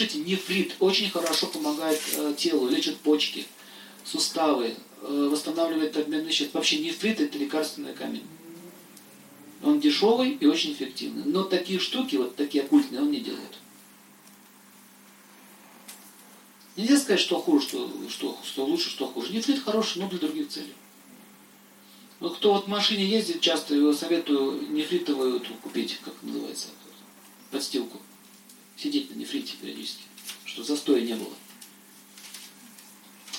Нефрит очень хорошо помогает э, телу, лечит почки, суставы, э, восстанавливает обмен веществ. Вообще нефрит это лекарственный камень. Он дешевый и очень эффективный. Но такие штуки, вот такие оккультные, он не делает. Нельзя сказать, что хуже, что, что, что лучше, что хуже. Нефрит хороший, но для других целей. Но кто вот в машине ездит часто, его советую нефритовую эту купить, как называется, подстилку. Периодически, чтобы застоя не было.